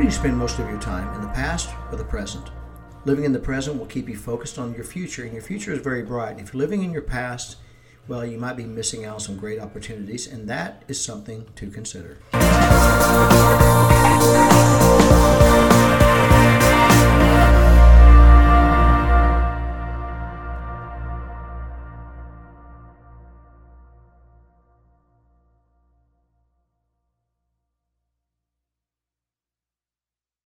Do you spend most of your time, in the past or the present? Living in the present will keep you focused on your future, and your future is very bright. If you're living in your past, well, you might be missing out on some great opportunities, and that is something to consider.